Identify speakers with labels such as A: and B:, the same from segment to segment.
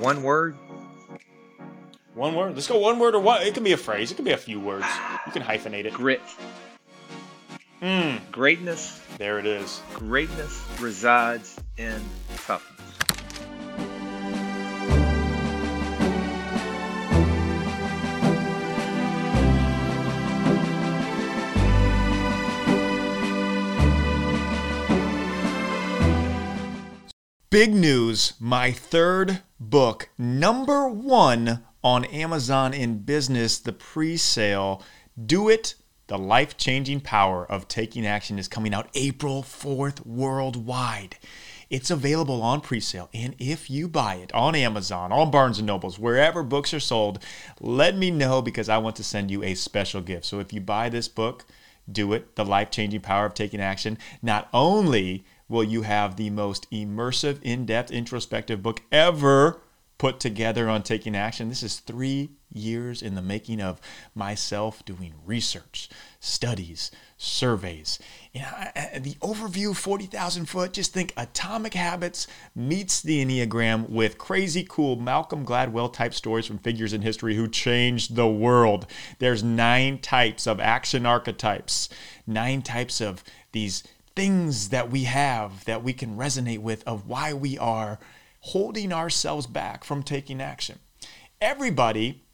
A: One word.
B: One word. Let's go one word or what? It can be a phrase. It can be a few words. You can hyphenate it.
A: Grit.
B: Mm,
A: Greatness.
B: there it is.
A: Greatness resides in toughness.
C: Big news my third book, number one on Amazon in business, the pre sale, Do It. The life changing power of taking action is coming out April 4th worldwide. It's available on pre-sale, and if you buy it on Amazon, on Barnes and Nobles, wherever books are sold, let me know because I want to send you a special gift. So if you buy this book, do it, The Life Changing Power of Taking Action. Not only will you have the most immersive, in depth, introspective book ever put together on taking action, this is three years in the making of myself doing research, studies, surveys. I- the overview 40,000 foot, just think atomic habits meets the Enneagram with crazy cool Malcolm Gladwell type stories from figures in history who changed the world. There's nine types of action archetypes, nine types of these things that we have that we can resonate with of why we are holding ourselves back from taking action. Everybody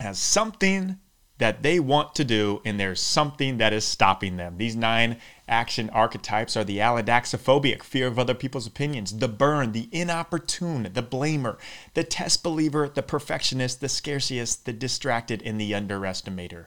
C: has something that they want to do, and there's something that is stopping them. These nine action archetypes are the allodoxaphobic, fear of other people's opinions, the burn, the inopportune, the blamer, the test believer, the perfectionist, the scarcest, the distracted, and the underestimator.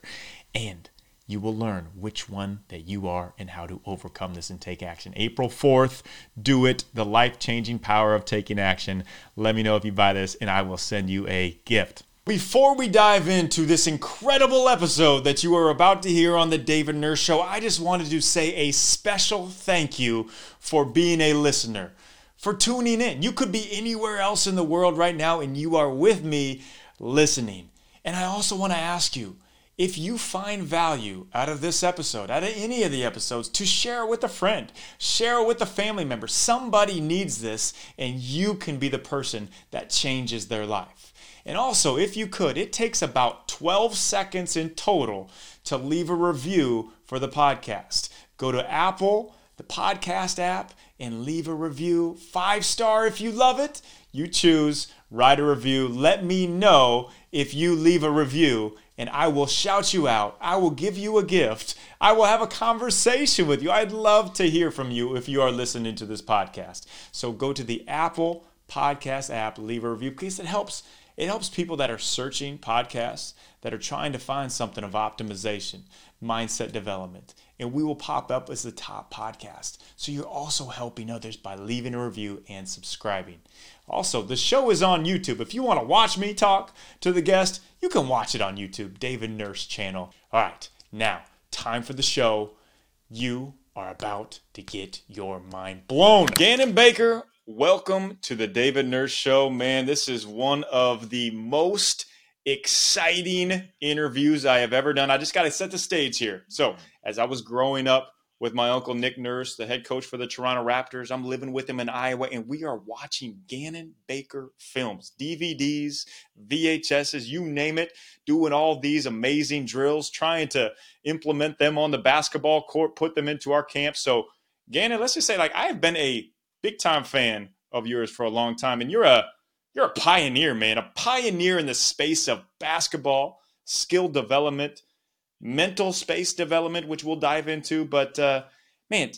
C: And you will learn which one that you are and how to overcome this and take action. April 4th, do it. The life changing power of taking action. Let me know if you buy this, and I will send you a gift. Before we dive into this incredible episode that you are about to hear on the David Nurse Show, I just wanted to say a special thank you for being a listener, for tuning in. You could be anywhere else in the world right now, and you are with me listening. And I also want to ask you if you find value out of this episode, out of any of the episodes, to share it with a friend, share it with a family member. Somebody needs this, and you can be the person that changes their life. And also, if you could, it takes about 12 seconds in total to leave a review for the podcast. Go to Apple, the podcast app, and leave a review. Five star if you love it. You choose, write a review. Let me know if you leave a review, and I will shout you out. I will give you a gift. I will have a conversation with you. I'd love to hear from you if you are listening to this podcast. So go to the Apple Podcast app, leave a review because it helps it helps people that are searching podcasts, that are trying to find something of optimization, mindset development, and we will pop up as the top podcast. So you're also helping others by leaving a review and subscribing. Also, the show is on YouTube. If you want to watch me talk to the guest, you can watch it on YouTube, David Nurse channel. All right, now, time for the show. You are about to get your mind blown. Ganon Baker Welcome to the David Nurse Show. Man, this is one of the most exciting interviews I have ever done. I just got to set the stage here. So, as I was growing up with my uncle Nick Nurse, the head coach for the Toronto Raptors, I'm living with him in Iowa, and we are watching Ganon Baker films, DVDs, VHSs, you name it, doing all these amazing drills, trying to implement them on the basketball court, put them into our camp. So, Ganon, let's just say, like, I have been a big time fan of yours for a long time, and you're a you're a pioneer, man, a pioneer in the space of basketball, skill development, mental space development, which we'll dive into. But uh, man,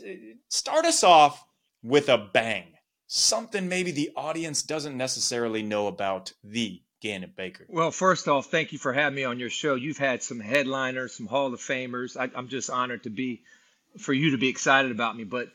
C: start us off with a bang. Something maybe the audience doesn't necessarily know about the Ganon Baker.
A: Well, first off, thank you for having me on your show. You've had some headliners, some Hall of Famers. I, I'm just honored to be for you to be excited about me. But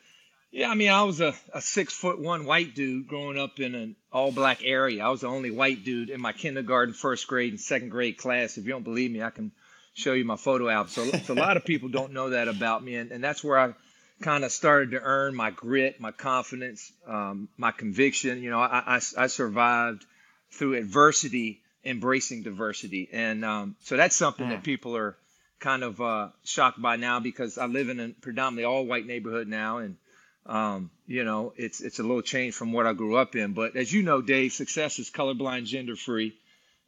A: yeah, I mean, I was a, a six foot one white dude growing up in an all black area. I was the only white dude in my kindergarten, first grade, and second grade class. If you don't believe me, I can show you my photo album. So, so a lot of people don't know that about me, and, and that's where I kind of started to earn my grit, my confidence, um, my conviction. You know, I, I, I survived through adversity, embracing diversity, and um, so that's something that people are kind of uh, shocked by now because I live in a predominantly all white neighborhood now, and Um, you know, it's it's a little change from what I grew up in. But as you know, Dave, success is colorblind, gender free,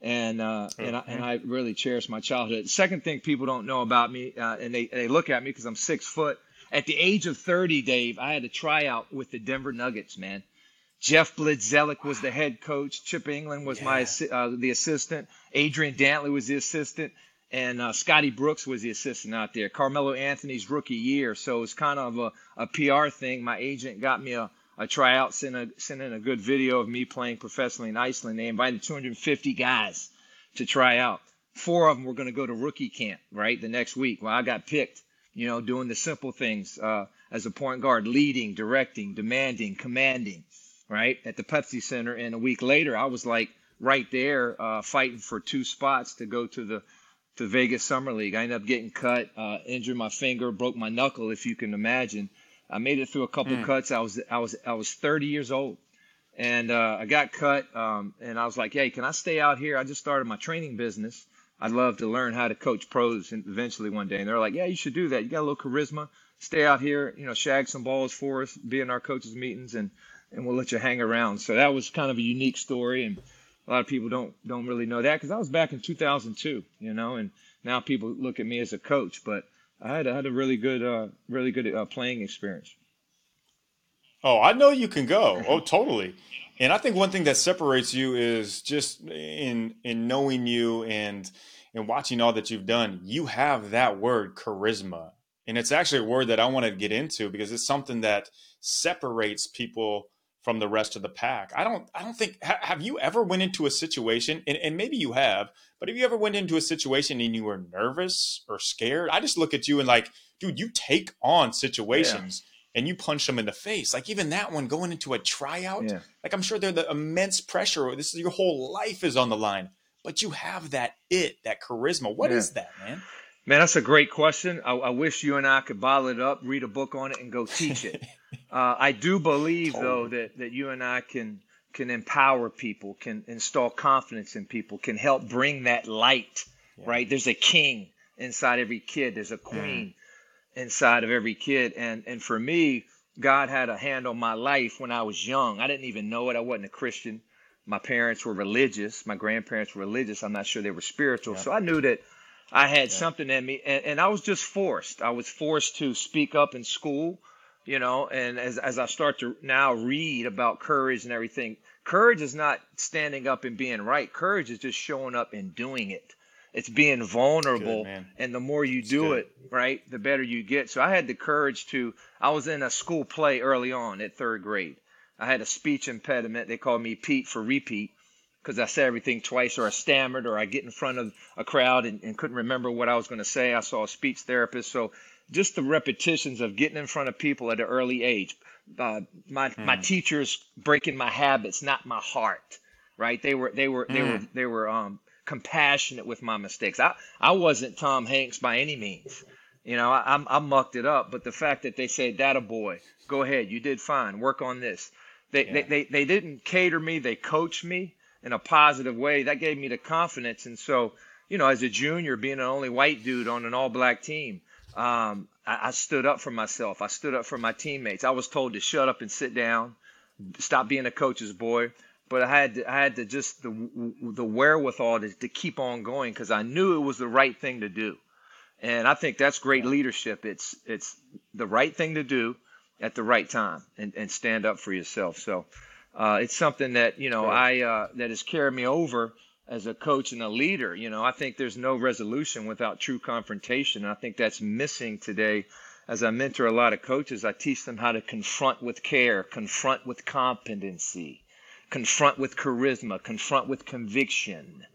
A: and uh, and I, and I really cherish my childhood. Second thing people don't know about me, uh, and they they look at me because I'm six foot. At the age of 30, Dave, I had a tryout with the Denver Nuggets, man. Jeff Bzdelik was the head coach. Chip Engelland was my uh, the assistant. Adrian Dantley was the assistant, and uh, Scotty Brooks was the assistant out there. Carmelo Anthony's rookie year, so it's kind of a, a PR thing. My agent got me a, a tryout, sent, a, sent in a good video of me playing professionally in Iceland. They invited 250 guys to try out. Four of them were going to go to rookie camp, right, the next week. Well, I got picked, you know, doing the simple things uh, as a point guard, leading, directing, demanding, commanding right, at the Pepsi Center. And a week later, I was like right there uh, fighting for two spots to go to the to Vegas Summer League. I ended up getting cut, uh, injured my finger, broke my knuckle, if you can imagine. I made it through a couple mm. cuts. I was I was I was 30 years old, and uh, I got cut. Um, and I was like, hey, can I stay out here? I just started my training business. I'd love to learn how to coach pros and eventually one day. And they're like, yeah, you should do that. You got a little charisma. Stay out here, you know, shag some balls for us, be in our coaches meetings, and and we'll let you hang around. So that was kind of a unique story, and a lot of people don't don't really know that because I was back in 2002, you know, and now people look at me as a coach, but I had I had a really good uh, really good uh, playing experience.
C: Oh, I know you can go. Oh, totally. And I think one thing that separates you is just in in knowing you and and watching all that you've done. You have that word charisma, and it's actually a word that I want to get into because it's something that separates people from the rest of the pack. I don't I don't think ha, have you ever went into a situation and, and, maybe you have, but have you ever went into a situation and you were nervous or scared? I just look at you and like, dude, you take on situations yeah. and you punch them in the face. Like even that one going into a tryout, yeah. like I'm sure they're the immense pressure. This is your whole life is on the line. But you have that it, that charisma. What yeah. is that, man?
A: Man, that's a great question. I, I, wish you and I could bottle it up, read a book on it, and go teach it. uh, I do believe, though, that, that you and I can can empower people, can install confidence in people, can help bring that light. Yeah. Right? There's a king inside every kid. There's a queen mm. inside of every kid, and and for me, God had a hand on my life when I was young. I didn't even know it. I wasn't a Christian. My parents were religious. My grandparents were religious. I'm not sure they were spiritual. Yeah. So I knew that I had yeah. something in me, and, and I was just forced. I was forced to speak up in school, you know. And as as I start to now read about courage and everything, courage is not standing up and being right. Courage is just showing up and doing it. It's being vulnerable, good, and the more you do good. it, right, the better you get. So I had the courage to. I was in a school play early on at third grade. I had a speech impediment. They called me Pete for repeat because I said everything twice, or I stammered, or I get in front of a crowd and, and couldn't remember what I was going to say. I saw a speech therapist. So just the repetitions of getting in front of people at an early age. Uh, my mm. my teachers breaking my habits, not my heart. Right? They were they were mm. they were hmm. they were um, compassionate with my mistakes. I I wasn't Tom Hanks by any means. You know, I, I, I mucked it up, but the fact that they said, "That a boy, go ahead, you did fine. Work on this." They, yeah. they, they they didn't cater me. They coached me in a positive way, that gave me the confidence. And so, you know, as a junior, being an only white dude on an all black team, um, I, I stood up for myself. I stood up for my teammates. I was told to shut up and sit down, stop being a coach's boy. But I had to, I had to just the the wherewithal to, to keep on going because I knew it was the right thing to do, and I think that's great leadership. It's it's the right thing to do at the right time and, and stand up for yourself. So uh, it's something that you know I uh, that has carried me over as a coach and a leader. You know, I think there's no resolution without true confrontation. And I think that's missing today. As I mentor a lot of coaches, I teach them how to confront with care, confront with competency, confront with charisma, confront with conviction,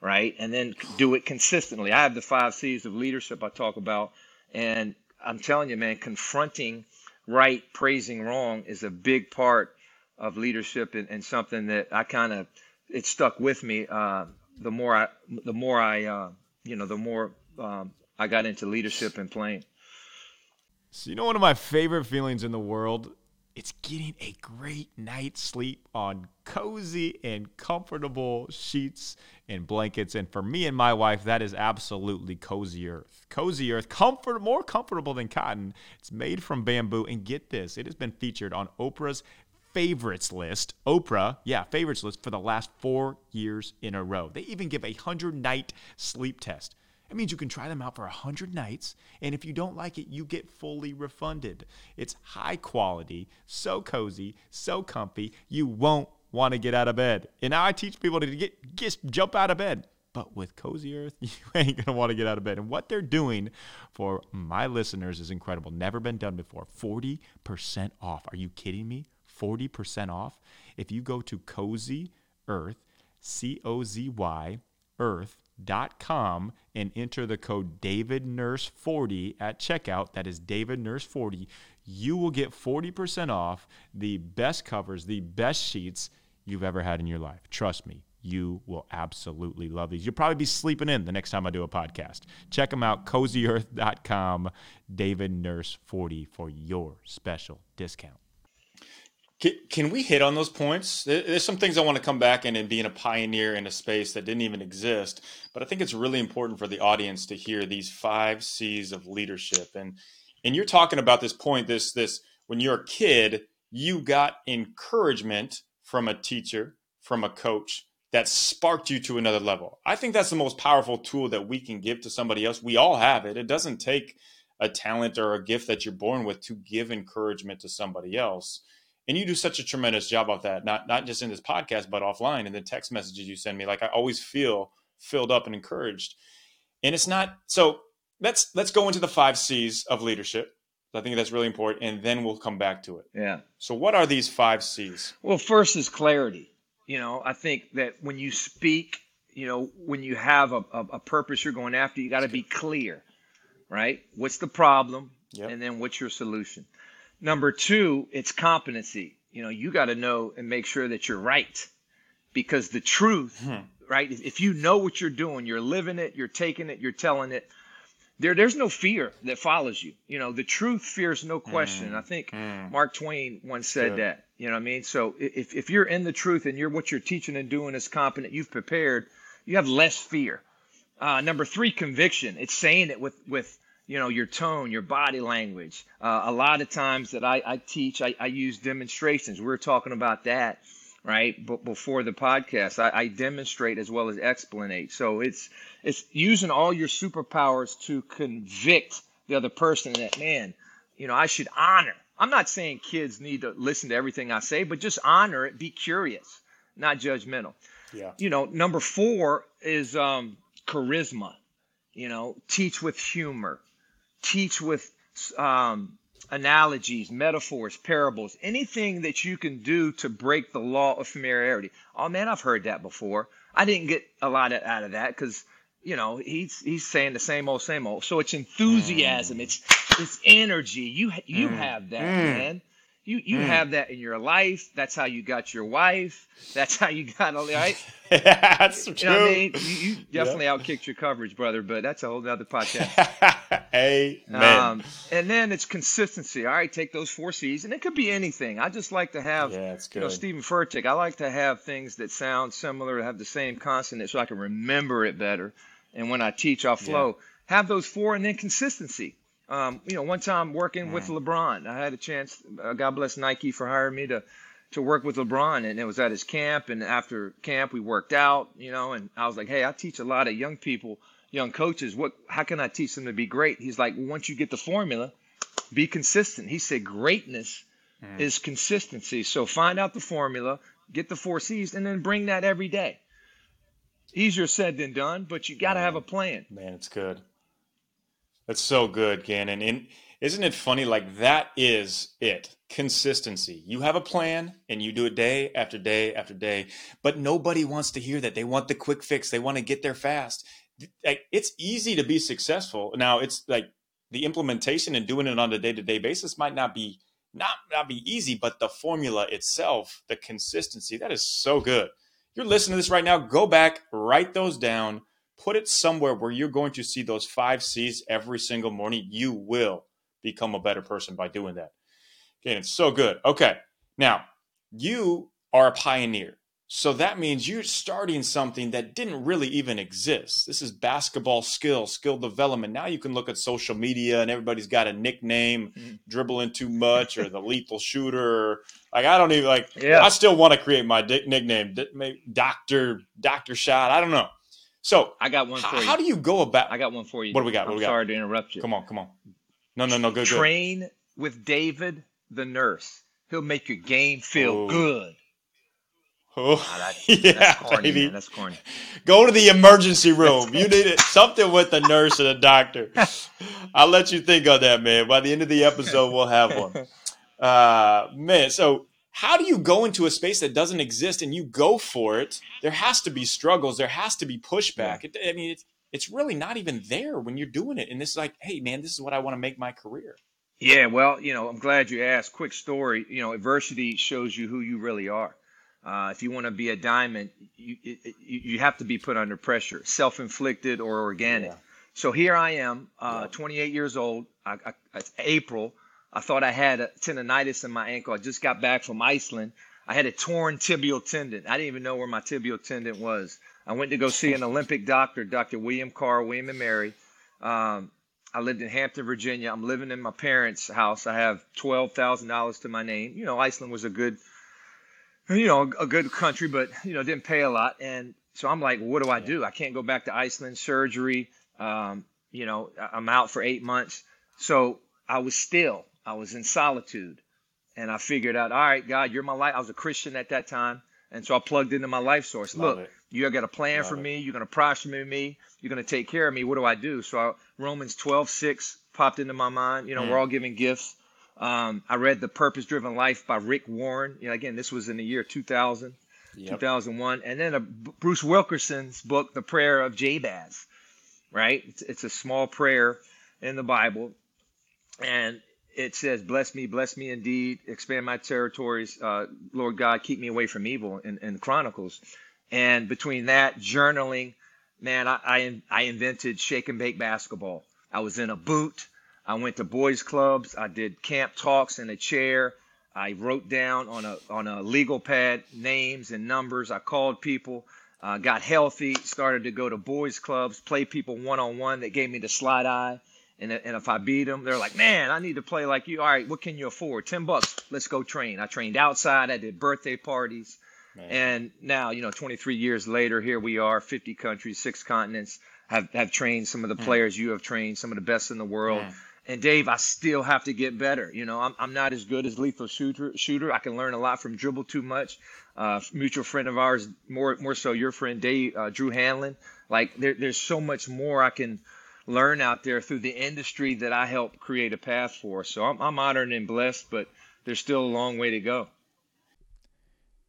A: right? And then do it consistently. I have the five C's of leadership I talk about. And I'm telling you, man, confronting right, praising wrong is a big part of leadership and, and something that I kind of it stuck with me. Uh, the more I, the more I, uh, you know, the more um, I got into leadership and playing.
D: So you know, one of my favorite feelings in the world it's getting a great night's sleep on cozy and comfortable sheets and blankets. And for me and my wife, that is absolutely Cozy Earth. Cozy Earth, comfort more comfortable than cotton. It's made from bamboo. And get this, it has been featured on Oprah's favorites list. Oprah, yeah, favorites list for the last four years in a row. They even give a hundred night sleep test. It means you can try them out for 100 nights, and if you don't like it, you get fully refunded. It's high quality, so cozy, so comfy, you won't want to get out of bed. And now I teach people to get just jump out of bed. But with Cozy Earth, you ain't to want to get out of bed. And what they're doing for my listeners is incredible. Never been done before. 40% off. Are you kidding me? 40% off. If you go to Cozy Earth, C O Z Y, Earth, com and enter the code David Nurse 40 at checkout. That is David Nurse 40. You will get 40% off the best covers, the best sheets you've ever had in your life. Trust me, you will absolutely love these. You'll probably be sleeping in the next time I do a podcast. Check them out, cozyearth.com, David Nurse 40 for your special discount.
C: Can, we hit on those points? There's some things I want to come back in and being a pioneer in a space that didn't even exist. But I think it's really important for the audience to hear these five C's of leadership. And and you're talking about this point, this this when you're a kid, you got encouragement from a teacher, from a coach that sparked you to another level. I think that's the most powerful tool that we can give to somebody else. We all have it. It doesn't take a talent or a gift that you're born with to give encouragement to somebody else and you do such a tremendous job of that not not just in this podcast but offline and the text messages you send me. Like i always feel filled up and encouraged. And it's not so let's let's go into the five c's of leadership. I think that's really important and then we'll come back to it.
A: Yeah.
C: So what are these five c's?
A: Well first is clarity. You know i think that when you speak you know when you have a, a, a purpose you're going after you got to be clear right? What's the problem? Yep. and then what's your solution Number two, it's competency. You know, you got to know and make sure that you're right because the truth, hmm. right? If you know what you're doing, you're living it, you're taking it, you're telling it. There, there's no fear that follows you. You know, the truth fears no question. Mm. I think mm. Mark Twain once said that. You know what I mean? So if, if you're in the truth and you're what you're teaching and doing is competent, you've prepared, you have less fear. Uh, number three, conviction. It's saying it with with you know your tone your body language. Uh, a lot of times that i, I teach I, I, use demonstrations. We are talking about that right but before the podcast. I, I, demonstrate as well as explanate. So it's it's using all your superpowers to convict the other person that man you know i should honor. I'm not saying kids need to listen to everything i say but just honor it. Be curious not judgmental. Yeah. You know number four is um, charisma. You know teach with humor teach with um, analogies, metaphors, parables, anything that you can do to break the law of familiarity. Oh man, I've heard that before. I didn't get a lot out of that because you know he's he's saying the same old same old. So it's enthusiasm, mm. it's it's energy. You you mm. have that, mm. man. You you mm. have that in your life. That's how you got your wife. That's how you got all right.
C: that's true.
A: You, know I mean? you, you definitely yep. outkicked your coverage, brother. But that's a whole other podcast.
C: Amen. Um,
A: and then it's consistency. All right, take those four C's, and it could be anything. I just like to have,
C: yeah,
A: you know, Steven Furtick. I like to have things that sound similar, have the same consonant, so I can remember it better. And when I teach, I'll flow. Yeah. Have those four, and then consistency. Um, you know, one time working mm. with LeBron, I had a chance. Uh, God bless Nike for hiring me to to work with LeBron, and it was at his camp. And after camp, we worked out. You know, and I was like, hey, I teach a lot of young people, young coaches. What? How can I teach them to be great? He's like, once you get the formula, be consistent. He said, greatness mm. is consistency. So find out the formula, get the four C's, and then bring that every day. Easier said than done, but you got to have a plan.
C: Man, it's good. That's so good, Ganon. And isn't it funny? Like that is it. Consistency. You have a plan and you do it day after day after day, but nobody wants to hear that. They want the quick fix. They want to get there fast. Like it's easy to be successful. Now it's like the implementation and doing it on a day-to-day basis might not be not not be easy, but the formula itself, the consistency, that is so good. You're listening to this right now. Go back, write those down put it somewhere where you're going to see those five C's every single morning. You will become a better person by doing that.
E: And it's so good. Okay. Now, you are a pioneer. So that means you're starting something that didn't really even exist. This is basketball skill, skill development. Now you can look at social media and everybody's got a nickname, mm-hmm. dribbling too much or the lethal shooter. Like I don't even like. Yeah. I still want to create my di- nickname, Doctor Doctor Shot. I don't know. So
A: I got one for
E: you.
A: How
E: do you go about?
A: I got one for you.
E: What do we got? What
A: I'm
E: we got?
A: Sorry to interrupt you.
E: Come on, come on. No, no, no. Good.
A: Train
E: good.
A: with David the nurse. He'll make your game feel oh. good.
E: Oh, oh that, yeah,
A: that's corny,
E: baby.
A: Man. That's corny.
E: Go to the emergency room. you need it, something with the nurse and a doctor. I'll let you think on that, man. By the end of the episode, we'll have one. Uh, man, so how do you go into a space that doesn't exist and you go for it? There has to be struggles. There has to be pushback. It, I mean, it's, it's really not even there when you're doing it. And it's like, hey, man, this is what I want to make my career.
A: Yeah, well, you know, I'm glad you asked. Quick story. You know, adversity shows you who you really are. Uh, if you want to be a diamond, you, it, you have to be put under pressure, self-inflicted or organic. Yeah. So here I am, uh, yeah. 28 years old. I, I, April. I thought I had a tendonitis in my ankle. I just got back from Iceland. I had a torn tibial tendon. I didn't even know where my tibial tendon was. I went to go see an Olympic doctor, Dr. William Carr, William and Mary. Um, I lived in Hampton, Virginia. I'm living in my parents' house. I have twelve thousand dollars to my name. You know, Iceland was a good, you know, a good country, but you know, didn't pay a lot. And so I'm like, what do I do? I can't go back to Iceland. Surgery. Um, you know, I'm out for eight months. So I was still. I was in solitude, and I figured out, all right, God, you're my life. I was a Christian at that time, and so I plugged into my life source. Love Look, it. you got a plan Love for it. me. You're going to prosper me. You're going to take care of me. What do I do? So I, Romans 12, 6 popped into my mind. You know, mm. we're all giving gifts. Um, I read The Purpose Driven Life by Rick Warren. You know, again, this was in the year 2000, yep. 2001. And then a, Bruce Wilkinson's book, The Prayer of Jabez, right? It's, it's a small prayer in the Bible. And it says, Bless me, bless me indeed, expand my territories. Uh, Lord God, keep me away from evil in, in Chronicles. And between that, journaling, man, I, I, I invented shake and bake basketball. I was in a boot. I went to boys clubs. I did camp talks in a chair. I wrote down on a on a legal pad names and numbers. I called people. Uh, got healthy. Started to go to boys clubs, play people one on one. That gave me the slide eye. And, and if I beat them, they're like, man, I need to play like you. All right, what can you afford? 10 bucks. Let's go train. I trained outside. I did birthday parties. Man. And now, you know, 23 years later, here we are, 50 countries, six continents, have, have trained some of the mm. players you have trained, some of the best in the world. Mm. And Dave, I still have to get better. You know, I'm, I'm not as good as lethal shooter. Shooter, I can learn a lot from dribble too much. Uh, mutual friend of ours, more more so your friend Dave, uh, Drew Hanlon. Like there, there's so much more I can learn out there through the industry that I help create a path for. So I'm, I'm honored and blessed, but there's still a long way to go.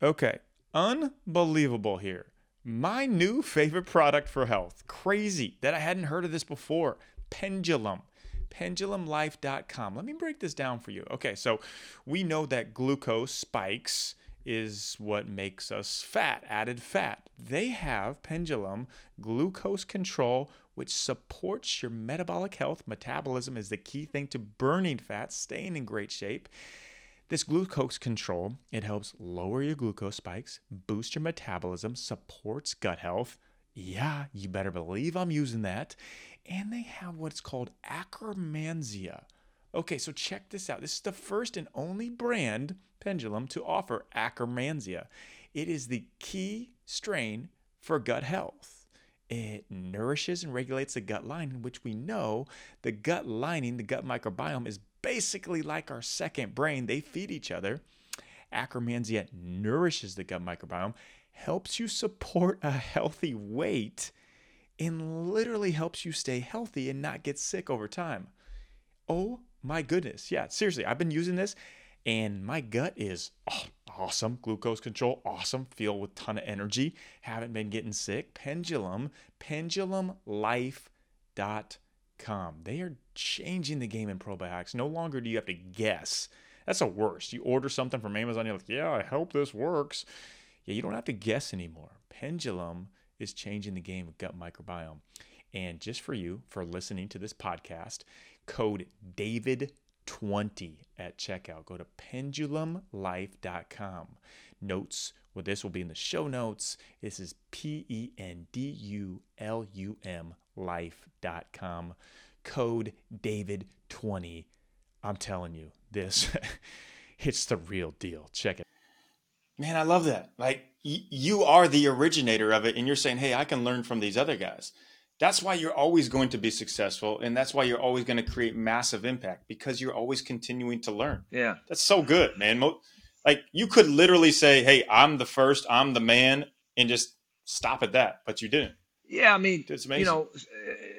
C: Okay, unbelievable here. My new favorite product for health. Crazy that I hadn't heard of this before. Pendulum. PendulumLife.com. Let me break this down for you. Okay, so we know that glucose spikes is what makes us fat, added fat. They have Pendulum glucose control, which supports your metabolic health. Metabolism is the key thing to burning fat, staying in great shape. This glucose control, it helps lower your glucose spikes, boost your metabolism, supports gut health. Yeah, you better believe I'm using that. And they have what's called Akkermansia. Okay, so check this out. This is the first and only brand pendulum to offer Akkermansia. It is the key strain for gut health. It nourishes and regulates the gut lining, which we know the gut lining, the gut microbiome, is basically like our second brain. They feed each other. Akkermansia nourishes the gut microbiome, helps you support a healthy weight, and literally helps you stay healthy and not get sick over time. Oh my goodness. Yeah, seriously, I've been using this and my gut is oh, awesome. Glucose control, awesome. Feel with ton of energy. Haven't been getting sick. Pendulum, pendulumlife.com. They are changing the game in probiotics. No longer do you have to guess. That's the worst. You order something from Amazon, you're like, yeah, I hope this works. Yeah, you don't have to guess anymore. Pendulum is changing the game of gut microbiome. And just for you, for listening to this podcast, code David
D: 20 at checkout. Go to pendulumlife.com. Notes, well, this will be in the show notes. This is P E N D U L U M life.com. Code David20. I'm telling you, this, it's the real deal. Check it.
C: Man, I love that. Like, y- you are the originator of it, and you're saying, hey, I can learn from these other guys. That's why you're always going to be successful, and that's why you're always going to create massive impact because you're always continuing to learn.
A: Yeah.
C: That's so good, man. Mo- like, you could literally say, hey, I'm the first, I'm the man, and just stop at that, but you didn't.
A: Yeah, I mean,
C: It's amazing.
A: you know,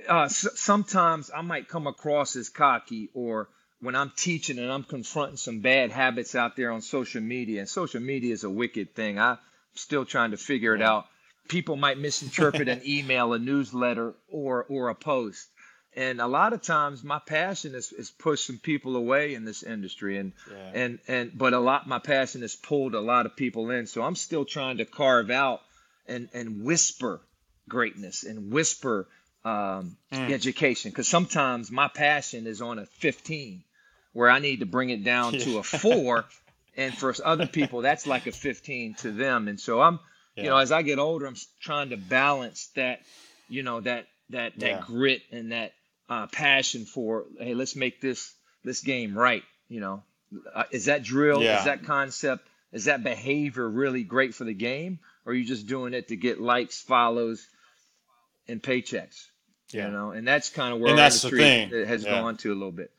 A: uh, s- sometimes I might come across as cocky, or when I'm teaching and I'm confronting some bad habits out there on social media, and social media is a wicked thing. I'm still trying to figure it
C: Yeah.
A: out. People might misinterpret an email, a newsletter, or or a post. And a lot of times, my passion is, is pushing people away in this industry, and
C: Yeah.
A: and and but a lot my passion has pulled a lot of people in. So I'm still trying to carve out and and whisper greatness and whisper um,
C: Mm.
A: education because sometimes my passion is on a 15 where I need to bring it down to a four, and for other people that's like a 15 to them. And so I'm you know as I get older, I'm trying to balance that you know that that that
C: Yeah.
A: grit and that uh, passion for hey let's make this this game right. You know, uh, is that drill?
C: Yeah.
A: Is that concept? Is that behavior really great for the game? Or are you just doing it to get likes, follows, and paychecks?
C: Yeah.
A: You know, and that's kind of where
C: And that's the
A: industry
C: thing.
A: has
C: Yeah.
A: gone to a little bit.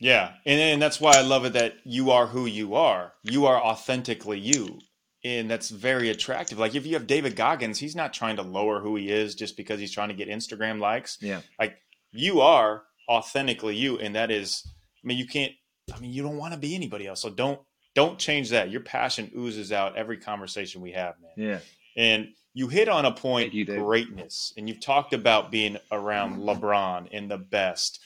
C: Yeah, and and that's why I love it that you are who you are. You are authentically you, and that's very attractive. Like if you have David Goggins, he's not trying to lower who he is just because he's trying to get Instagram likes.
A: Yeah.
C: Like you are authentically you, and that is. I mean, you can't. I mean, you don't want to be anybody else. So don't don't change that. Your passion oozes out every conversation we have, man.
A: Yeah.
C: And you hit on a point,
A: you,
C: greatness, and you've talked about being around mm-hmm. LeBron and the best.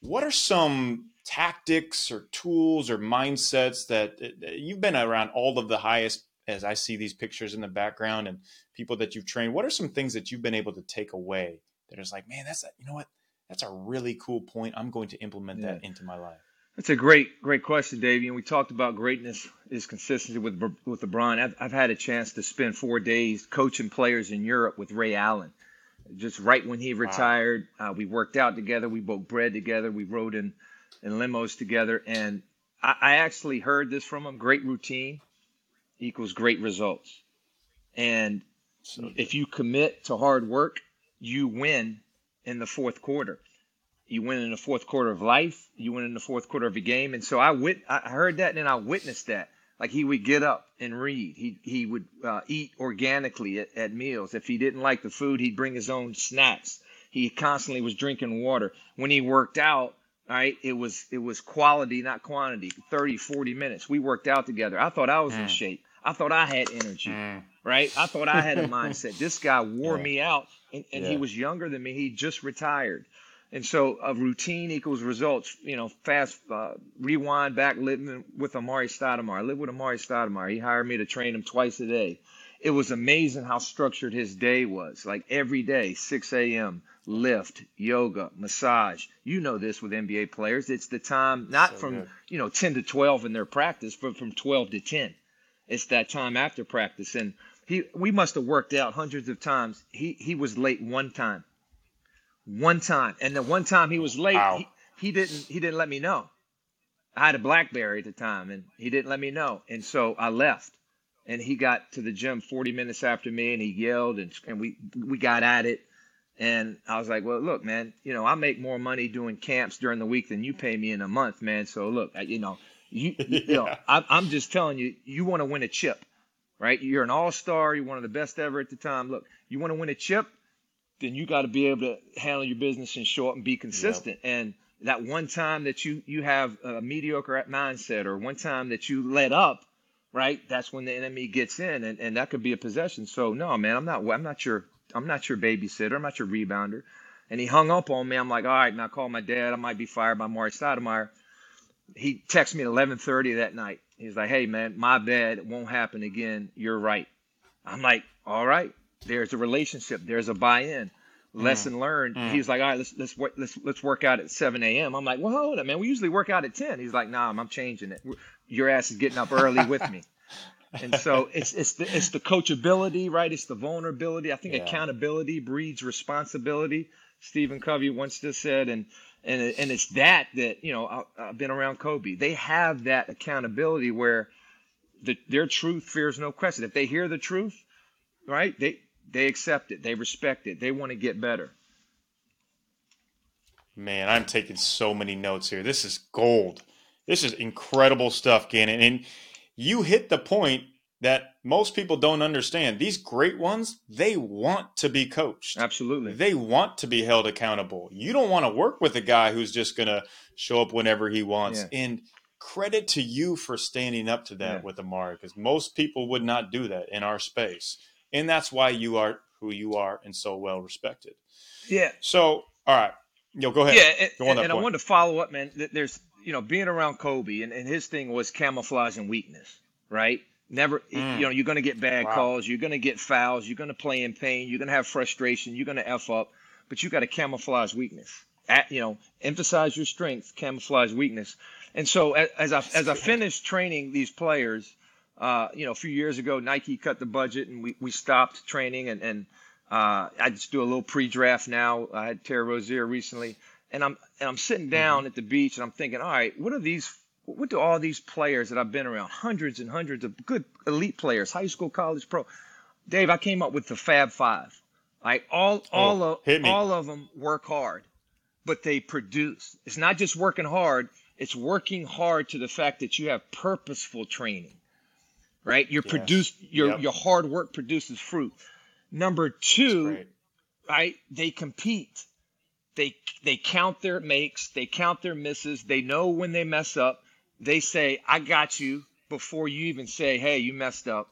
C: What are some tactics or tools or mindsets that you've been around all of the highest? As I see these pictures in the background and people that you've trained, what are some things that you've been able to take away that is like, man, that's a, you know what, that's a really cool point. I'm going to implement that into my life.
A: That's a great, great question, Davey. And we talked about greatness is consistency with with LeBron. I've, I've had a chance to spend four days coaching players in Europe with Ray Allen. Just right when he retired, uh, we worked out together. We broke bread together. We rode in, in limos together. And I, I actually heard this from him. Great routine equals great results. And
C: So
A: if you commit to hard work, you win in the fourth quarter. You win in the fourth quarter of life. You win in the fourth quarter of a game. And so I wit- I heard that and then I witnessed that. Like he would get up and read. He he would uh, eat organically at, at meals. If he didn't like the food, he'd bring his own snacks. He constantly was drinking water. When he worked out, all right, it was it was quality, not quantity. 30, 40 minutes. We worked out together. I thought I was in
C: Mm.
A: shape. I thought I had energy
C: Mm,
A: right? I thought I had a mindset. This guy wore
C: Yeah.
A: me out, and, and he
C: Yeah.
A: was younger than me. He just retired, and so a routine equals results. You know, fast uh, rewind back living with Amar'e Stoudemire. I lived with Amar'e Stoudemire. He hired me to train him twice a day. It was amazing how structured his day was. Like every day, 6 a.m. lift, yoga, massage. You know this with NBA players. It's the time not
C: So
A: from
C: good.
A: you know 10 to 12 in their practice, but from 12 to 10 it's that time after practice. And he we must have worked out hundreds of times. He he was late one time. One time. And the one time he was late
C: Wow.
A: he, he didn't he didn't let me know. I had a blackberry at the time and he didn't let me know. And so i left. And he got to the gym 40 minutes after me and he yelled and, and we we got at it and i was like well look man you know i make more money doing camps during the week than you pay me in a month man. So look I, you know you, you know
C: Yeah.
A: I, i'm just telling you you want to win a chip right? You're an all-star. You're one of the best ever at the time. Look you want to win a chip then you got to be able to handle your business and show up and be consistent. And that one time that you you have a mediocre mindset or one time that you let up right that's when the enemy gets in and, and that could be a possession. So no man i'm not i'm not your i'm not your babysitter i'm not your rebounder and he hung up on me i'm like all right now call my dad i might be fired by Maury Stoudemire he texted me at 11:30 that night. He's like, "Hey man, my bad. It won't happen again. You're right." I'm like, "All right. There's a relationship. There's a buy-in." lesson learned.
C: Mm.
A: He's like, all right, let's let's wo- let's let's work out at 7 a.m. I'm like, well, hold on, man. We usually work out at 10. He's like, nah, I'm changing it. Your ass is getting up early with me. And so it's it's the it's the coachability, right? It's the vulnerability. I think
C: Yeah.
A: accountability breeds responsibility. Stephen Covey once just said, and and and it's that that you know I, I've been around Kobe. They have that accountability where the, their truth fears no question. If they hear the truth, right, they they accept it, they respect it, they want to get better.
C: Man, I'm taking so many notes here. This is gold. This is incredible stuff, Ganon. And you hit the point that most people don't understand. These great ones, they want to be coached.
A: Absolutely.
C: They want to be held accountable. You don't want to work with a guy who's just going to show up whenever he wants.
A: Yeah.
C: And credit to you for standing up to that
A: Yeah.
C: with Amar'e because most people would not do that in our space. And that's why you are who you are and so well respected.
A: Yeah.
C: So, all right. Yo, go ahead.
A: Yeah, and,
C: Go on
A: and, I wanted to follow up, man. th- There's, you know, being around Kobe, and, and his thing was camouflaging weakness, right? Never,
C: Mm.
A: you know, you're going to get bad
C: Wow.
A: calls, you're going to get fouls, you're going to play in pain, you're going to have frustration, you're going to f up, but you got to camouflage weakness. At, you know, emphasize your strength, camouflage weakness. And so as, as I as I finished training these players, uh, you know, a few years ago, Nike cut the budget and we, we stopped training and, and uh, I just do a little pre-draft now. I had Terry Rozier recently, and I'm and I'm sitting down at the beach and I'm thinking, all right, what are these? What do all these players that I've been around, hundreds and hundreds of good elite players, high school, college, pro? Dave, I came up with the Fab Five. Like all all of all of them work hard, but they produce. It's not just working hard; it's working hard to the fact that you have purposeful training. Right, your
C: Yes.
A: produce your
C: Yep.
A: your hard work produces fruit. Number two, right? They compete. They they count their makes, they count their misses, they know when they mess up. They say, "I got you" before you even say, "Hey, you messed up."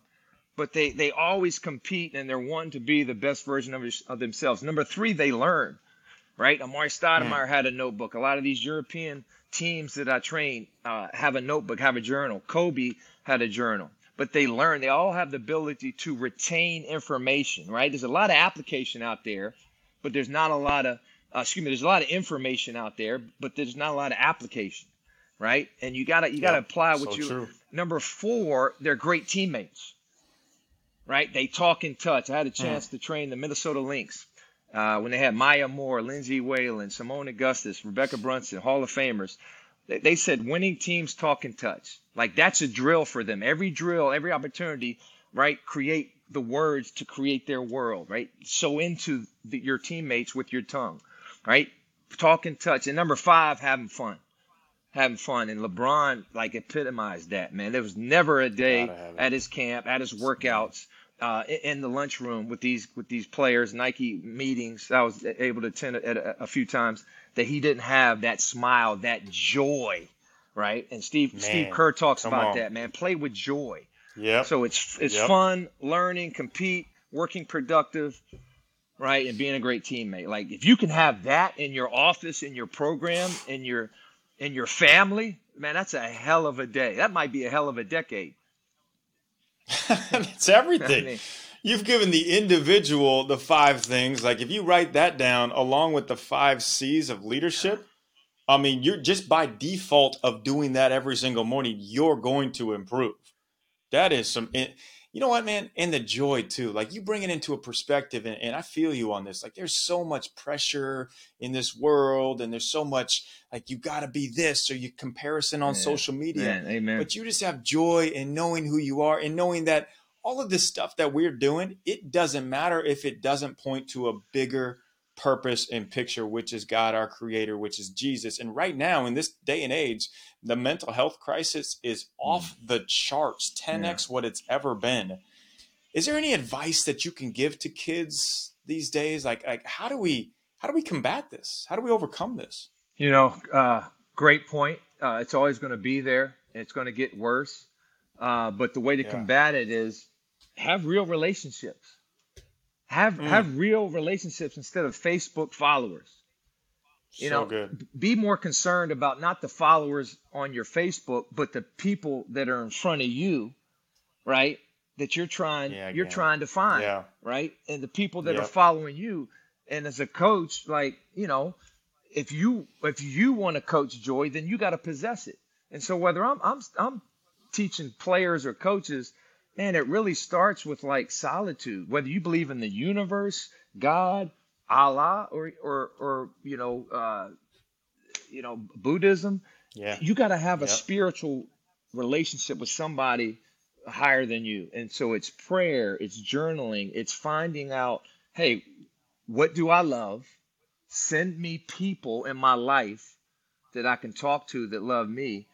A: But they they always compete and they're wanting to be the best version of, of themselves. Number three, they learn. Right? Amar'e Stoudemire had a notebook. A lot of these European teams that I train uh, have a notebook, have a journal. Kobe had a journal. But they learn. They all have the ability to retain information. Right? There's a lot of application out there, but there's not a lot of uh, excuse me. There's a lot of information out there, but there's not a lot of application. Right? And you gotta you gotta apply what
C: so
A: you.
C: true.
A: Number four, they're great teammates. Right? They talk and touch. I had a
C: Mm.
A: chance to train the Minnesota Lynx uh, when they had Maya Moore, Lindsay Whalen, Seimone Augustus, Rebekkah Brunson, Hall of Famers. They, they said winning teams talk and touch. Like that's a drill for them. Every drill, every opportunity, right? Create the words to create their world, right? So into the, your teammates with your tongue, right? Talk and touch. And number five, having fun having fun. And LeBron like epitomized that, man. There was never a day
C: Gotta have it.
A: at his camp, at his workouts, uh, in the lunchroom with these with these players, Nike meetings. I was able to attend at a, a few times that he didn't have that smile, that joy, right? And Steve Steve Kerr talks about
C: on.
A: that, man. Play with joy.
C: Yeah.
A: So it's it's
C: Yep.
A: fun, learning, compete, working productive, right, and being a great teammate. Like if you can have that in your office, in your program, in your in your family, man, that's a hell of a day. That might be a hell of a decade.
C: it's everything.
A: I mean-
C: You've given the individual the five things. Like if you write that down along with the five C's of leadership, I mean, you're just by default of doing that every single morning, you're going to improve. That is some, you know what, man? And the joy too. Like you bring it into a perspective, and, and I feel you on this. Like there's so much pressure in this world, and there's so much like you got to be this, or you comparison on social media.
A: Man, amen.
C: But you just have joy in knowing who you are and knowing that all of this stuff that we're doing, it doesn't matter if it doesn't point to a bigger purpose and picture, which is God, our creator, which is Jesus. And right now, in this day and age, the mental health crisis is off the charts, 10x what it's ever been. Is there any advice that you can give to kids these days? Like, like how do we how do we combat this? How do we overcome this?
A: You know, uh, great point. Uh, it's always going to be there. It's going to get worse. Uh, but the way to
C: Yeah.
A: combat it is have real relationships. Have
C: Mm.
A: have real relationships instead of Facebook followers. You
C: so
A: know,
C: good.
A: be more concerned about not the followers on your Facebook, but the people that are in front of you, right? That you're trying
C: Yeah,
A: you're trying to find,
C: Yeah.
A: right? And the people that are following you, And as a coach, like, you know, if you if you want to coach joy, then you got to possess it. And so whether I'm I'm I'm teaching players or coaches, man, it really starts with like solitude. Whether you believe in the universe, God, Allah, or or or you know, uh, you know, Buddhism,
C: Yeah.
A: you got to have a
C: Yep.
A: spiritual relationship with somebody higher than you. And so it's prayer, it's journaling, it's finding out, hey, what do I love? Send me people in my life that I can talk to that love me.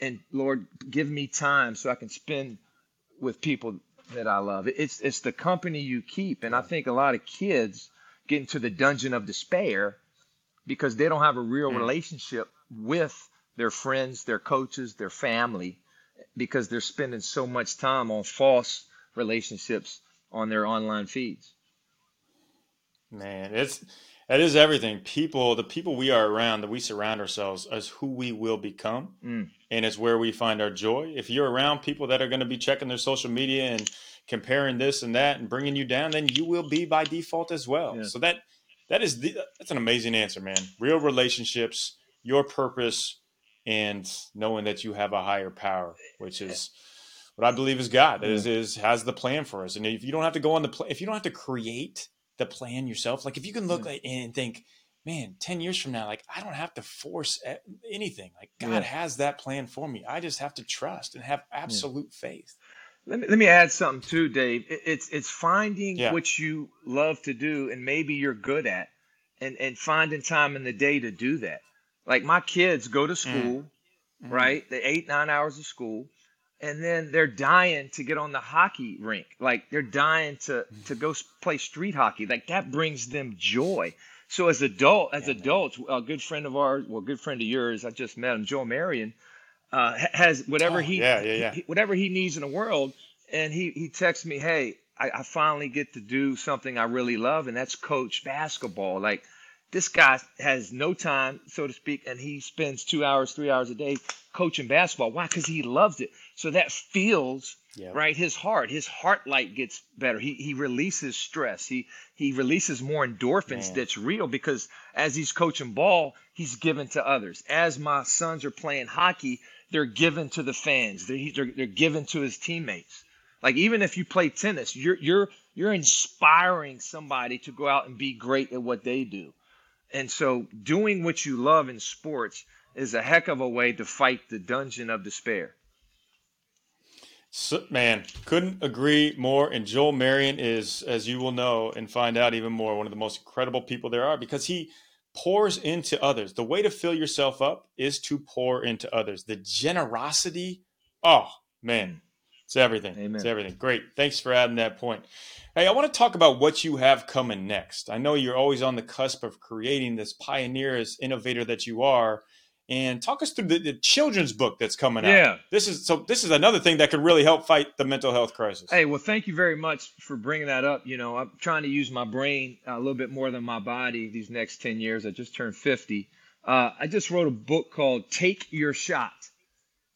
A: And Lord, give me time so I can spend with people that I love. It's it's the company you keep. And I think a lot of kids get into the dungeon of despair because they don't have a real
C: Mm.
A: relationship with their friends, their coaches, their family, because they're spending so much time on false relationships on their online feeds.
C: Man, it's that is everything. People, the people we are around, that we surround ourselves as who we will become,
A: Mm.
C: and it's where we find our joy. If you're around people that are going to be checking their social media and comparing this and that and bringing you down, then you will be by default as well.
A: Yeah.
C: So that that is the, that's an amazing answer, man. Real relationships, your purpose, and knowing that you have a higher power, which is what I believe is God. Is is has the plan for us, and if you don't have to go on the plan, if you don't have to create the plan yourself, like if you can look
A: Yeah.
C: like, and think, man, ten years from now, like I don't have to force anything. Like God
A: Yeah.
C: has that plan for me. I just have to trust and have absolute faith.
A: Let me, let me add something too, Dave. It- It's it's finding
C: Yeah.
A: what you love to do and maybe you're good at, and and finding time in the day to do that. Like my kids go to school,
C: Mm.
A: right? They eight nine hours of school, and then they're dying to get on the hockey rink. Like they're dying to to go play street hockey. Like that brings them joy. So as adult as
C: Yeah, man.
A: adults, a good friend of ours, well, a good friend of yours, I just met him, Joel Marion, uh, has whatever
C: Oh,
A: he
C: yeah, yeah, yeah.
A: he- whatever he needs in the world, and he he texts me, hey, I, I finally get to do something I really love, and that's coach basketball. Like this guy has no time, so to speak, and he spends two hours, three hours a day coaching basketball. Why? Because he loves it. So that feels
C: Yeah.
A: right his heart. His heart light gets better. He he releases stress. He he releases more endorphins
C: Man.
A: that's real because as he's coaching ball, he's given to others. As my sons are playing hockey, they're given to the fans. They're they're, they're given to his teammates. Like even if you play tennis, you're you're you're inspiring somebody to go out and be great at what they do. And so doing what you love in sports is a heck of a way to fight the dungeon of despair.
C: So, man, couldn't agree more. And Joel Marion is, as you will know and find out even more, one of the most incredible people there are because he pours into others. The way to fill yourself up is to pour into others. The generosity, oh man, it's everything.
A: Amen.
C: It's everything. Great. Thanks for adding that point. Hey, I want to talk about what you have coming next. I know you're always on the cusp of creating this pioneer, as innovator that you are. And talk us through the, the children's book that's coming out.
A: Yeah.
C: This is so. This is another thing that could really help fight the mental health crisis.
A: Hey, well, thank you very much for bringing that up. You know, I'm trying to use my brain a little bit more than my body these next 10 years. I just turned 50. Uh, I just wrote a book called Take Your Shot.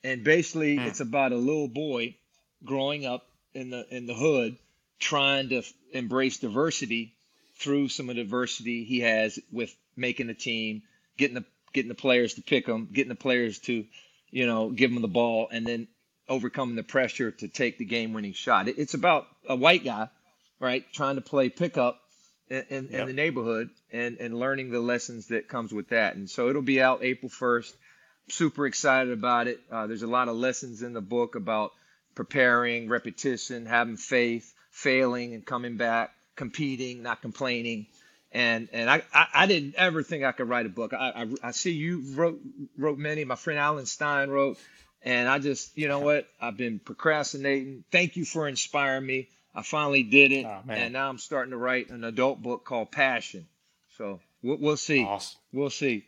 A: And basically,
C: Hmm.
A: it's about a little boy growing up in the in the hood trying to f- embrace diversity through some of the diversity he has with making a team, getting the getting the players to pick him, getting the players to, you know, give him the ball, and then overcoming the pressure to take the game-winning shot. It, it's about a white guy, right, trying to play pickup in, in, in the neighborhood and and learning the lessons that comes with that. And so it'll be out April first. Super excited about it. Uh, there's a lot of lessons in the book about preparing, repetition, having faith, failing and coming back, competing, not complaining. And and I, I, I didn't ever think I could write a book. I, I, I see you wrote wrote many. My friend Alan Stein wrote, and I just you know what I've been procrastinating. Thank you for inspiring me. I finally did it,
C: Oh,
A: and now I'm starting to write an adult book called Passion. So we'll, we'll see.
C: Awesome,
A: We'll see.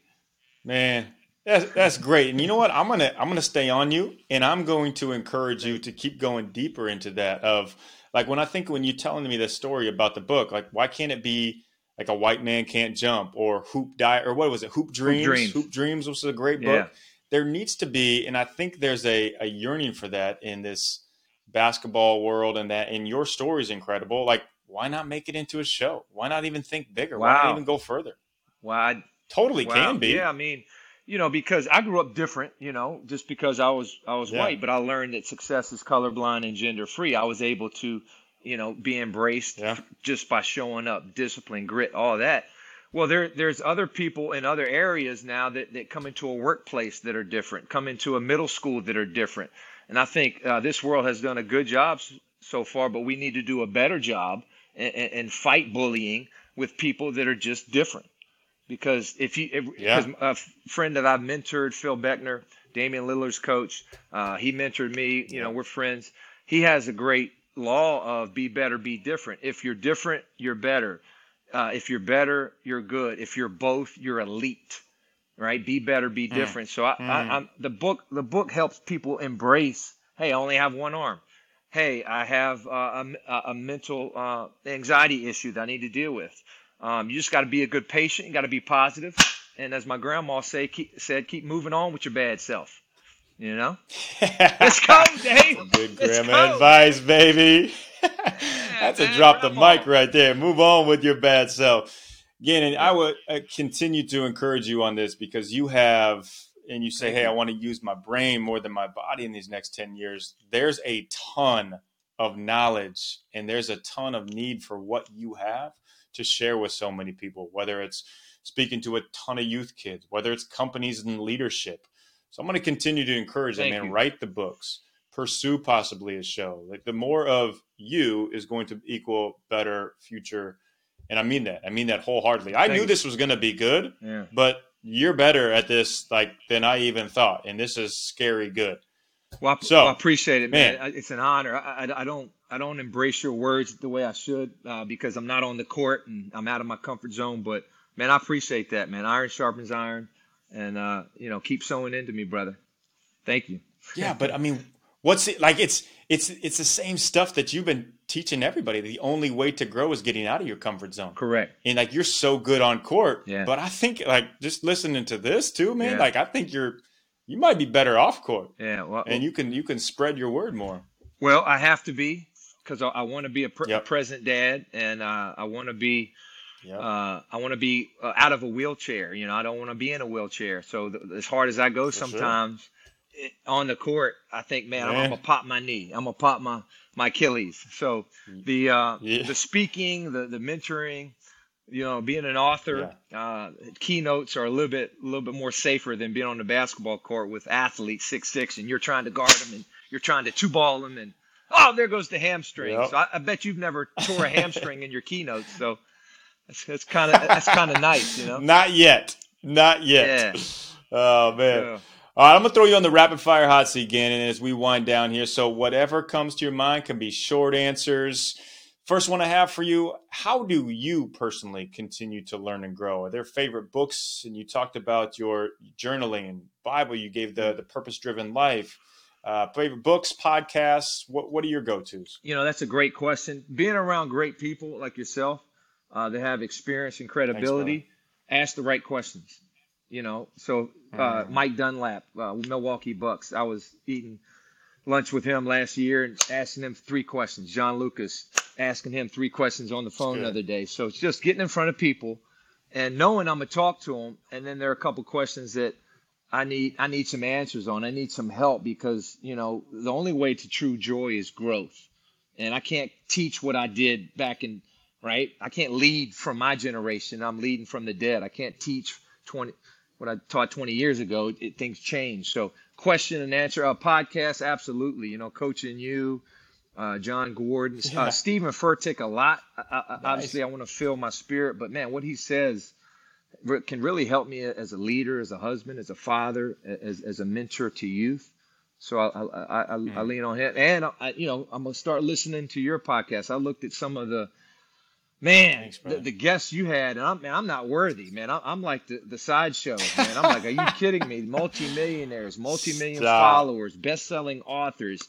C: man. That's that's great. And you know what? I'm gonna I'm gonna stay on you, and I'm going to encourage you to keep going deeper into that. Of like when I think when you're telling me this story about the book, like why can't it be like a white man can't jump or hoop diet or what was it? Hoop dreams.
A: Dreams.
C: Hoop dreams was a great book.
A: Yeah.
C: There needs to be, and I think there's a, a yearning for that in this basketball world, and that and your story is incredible. Like why not make it into a show? Why not even think bigger? Wow. Why not even go further?
A: Well, I,
C: totally wow. can be.
A: Yeah, I mean, you know, because I grew up different, you know, just because I was I was yeah. white, but I learned that success is colorblind and gender free. I was able to, you know, be embraced yeah. just by showing up, discipline, grit, all that. Well, there there's other people in other areas now that, that come into a workplace that are different, come into a middle school that are different. And I think uh, this world has done a good job so far, but we need to do a better job and, and fight bullying with people that are just different. Because if you, if, yeah. a friend that I've mentored, Phil Beckner, Damian Lillard's coach, uh, he mentored me. You know, we're friends. He has a great law of be better, be different. If you're different, you're better. Uh, if you're better, you're good. If you're both, you're elite. Right? Be better, be mm. different. Mm. So I, mm. I, I'm, the book, the book helps people embrace. Hey, I only have one arm hey, I have uh, a, a, mental uh, anxiety issue that I need to deal with. Um, you just got to be a good patient. You got to be positive, and as my grandma say, keep, said, keep moving on with your bad self. You know, let's go, Dave.
C: Good grandma advice, baby. That's a drop the mic right there. Move on with your bad self. Again, and I would uh, continue to encourage you on this because you have and you say, hey, I want to use my brain more than my body in these next 10 years, there's a ton of knowledge and there's a ton of need for what you have to share with so many people, whether it's speaking to a ton of youth kids, whether it's companies and leadership. So I'm going to continue to encourage them, man, write the books, pursue possibly a show. Like the more of you is going to equal better future. And I mean that. I mean that wholeheartedly. I Thank knew you. this was going to be good, yeah. but you're better at this like than I even thought, and this is scary good.
A: Well, I, so, well, I appreciate it, man. man. It's an honor. I, I, I, don't I don't embrace your words the way I should uh, because I'm not on the court and I'm out of my comfort zone. But man, I appreciate that, man. Iron sharpens iron, and uh, you know, keep sewing into me, brother. Thank you.
C: Yeah, but I mean, what's it like? It's it's it's the same stuff that you've been teaching everybody. The only way to grow is getting out of your comfort zone.
A: Correct.
C: And like you're so good on court, yeah. But I think like just listening to this too, man. Yeah. Like I think you're you might be better off court.
A: Yeah. Well,
C: and you can you can spread your word more.
A: Well, I have to be because I, I want to be a, pr- yep. a, present dad, and uh, I want to be. Yep. Uh, I want to be uh, out of a wheelchair. You know, I don't want to be in a wheelchair. So th- as hard as I go, For sometimes sure. it, on the court, I think, man, man. I'm, I'm, gonna pop my knee. I'm gonna pop my my Achilles. So the uh, yeah. the speaking, the the mentoring, you know, being an author, yeah. uh, keynotes are a little bit a little bit more safer than being on the basketball court with athletes six six, and you're trying to guard them and you're trying to two ball them, and oh, there goes the hamstring. Yep. So I, I, bet you've never tore a hamstring in your keynotes. So that's kind of that's kind of nice, you know.
C: Not yet, not yet. Yeah. Oh man. Yeah. All right, I'm gonna throw you on the rapid fire hot seat, Ganon, as we wind down here. So whatever comes to your mind can be short answers. First one I have for you: How do you personally continue to learn and grow? Are there favorite books? And you talked about your journaling and Bible. You gave the the purpose driven life. Uh, favorite books, podcasts. What what are your go tos?
A: You know, that's a great question. Being around great people like yourself uh, that have experience and credibility, Thanks, ask the right questions. You know, so uh, mm-hmm. Mike Dunlap, uh, Milwaukee Bucks. I was eating lunch with him last year and asking him three questions. John Lucas asking him three questions on the phone the other day. So it's just getting in front of people and knowing I'm gonna talk to them. And then there are a couple questions that I need I need some answers on. I need some help because you know the only way to true joy is growth, and I can't teach what I did back in right. I can't lead from my generation. I'm leading from the dead. I can't teach 20 what I taught 20 years ago, it, things change. So question and answer, uh, podcast, absolutely. You know, coaching you, uh, Jon Gordon, uh, yeah. uh, Steven Furtick a lot. I, I, nice. Obviously, I want to fill my spirit, but man, what he says can really help me as a leader, as a husband, as a father, as, as a mentor to youth. So I, I, I, mm. I lean on him, and I, you know I'm gonna start listening to your podcast. I looked at some of the Man, Thanks, the, the, guests you had, and I'm, man, I'm not worthy, man. I'm, I'm like the, the sideshow, man. I'm like, are you kidding me? Multi-millionaires, multi-million followers, best-selling authors.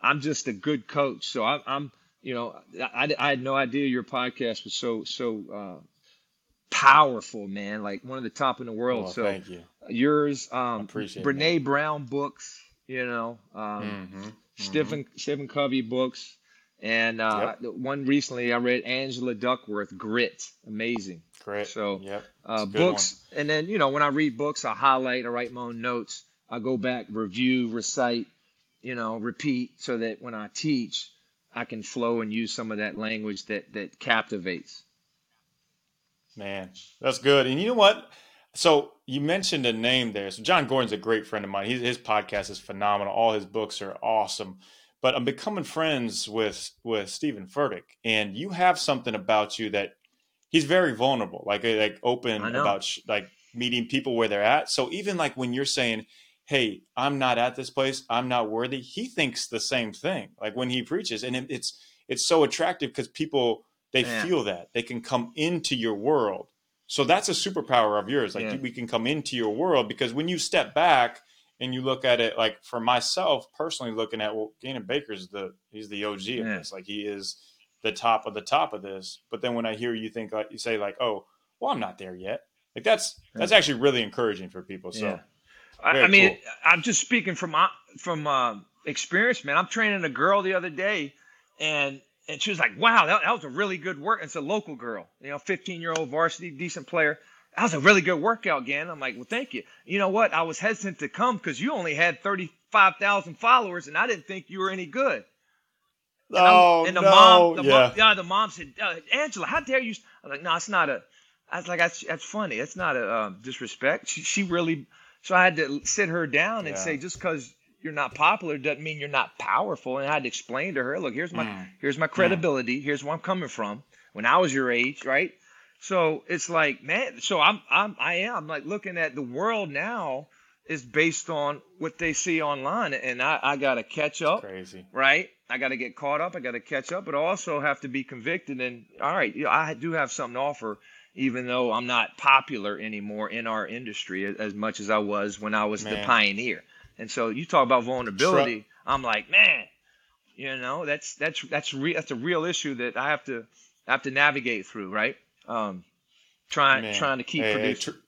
A: I'm just a good coach. So I, I'm, you know, I, I had no idea your podcast was so, so uh, powerful, man. Like one of the top in the world.
C: Oh,
A: so
C: thank you.
A: Yours, um, appreciate Brene that. Brown books, you know, um, mm-hmm. Stephen, mm-hmm. Stephen Covey books And uh, yep. one recently I read Angela Duckworth, Grit, amazing.
C: Great.
A: So
C: yep.
A: uh, books, one. and then you know when I read books, I highlight, I write my own notes, I go back, review, recite, you know, repeat, so that when I teach, I can flow and use some of that language that that captivates.
C: Man, that's good. And you know what? So you mentioned a name there. So Jon Gordon's a great friend of mine. He, his podcast is phenomenal. All his books are awesome. But I'm becoming friends with with Steven Furtick, and you have something about you that he's very vulnerable, like uh, like open about sh- like meeting people where they're at. So even like when you're saying, "Hey, I'm not at this place. I'm not worthy," he thinks the same thing. Like when he preaches, and it, it's it's so attractive because people they Man. feel that they can come into your world so that's a superpower of yours. Like yeah. we can come into your world because when you step back and you look at it, like for myself personally, looking at well, Ganon Baker's the he's the OG yeah. of this. Like he is the top of the top of this. But then when I hear you think like you say like, oh, well, I'm not there yet. Like that's that's actually really encouraging for people. So, yeah.
A: I, I, mean, cool. I'm just speaking from uh, from uh, experience, man. I'm training a girl the other day, and and she was like, "Wow, that, that was a really good work." It's a local girl, you know, 15 year old varsity, decent player. That was a really good workout, again. I'm like, "Well, thank you." You know what? I was hesitant to come because you only had 35,000 followers, and I didn't think you were any good.
C: And oh and the no! Mom, the yeah.
A: Mom, yeah, the mom said, uh, "Angela, how dare you?" I was like, "No, it's not a." I was like, "That's that's funny. It's not a um, disrespect." She, she really. So I had to sit her down and yeah. say, just because you're not popular doesn't mean you're not powerful. And I had to explain to her, look, here's my mm. here's my credibility. Mm. Here's where I'm coming from. When I was your age, right? So it's like, man. So I'm I'm I am like looking at the world now is based on what they see online, and I I got to catch up.
C: crazy,
A: right? I got to get caught up. I got to catch up, but I also have to be convicted. And all right, you know, I do have something to offer even though I'm not popular anymore in our industry as much as I was when I was Man. the pioneer. And so you talk about vulnerability. I'm like, man, you know, that's that's that's re- that's a real issue that I have to have to navigate through, right? Um, trying man. trying to keep hey, producing. Hey, tr-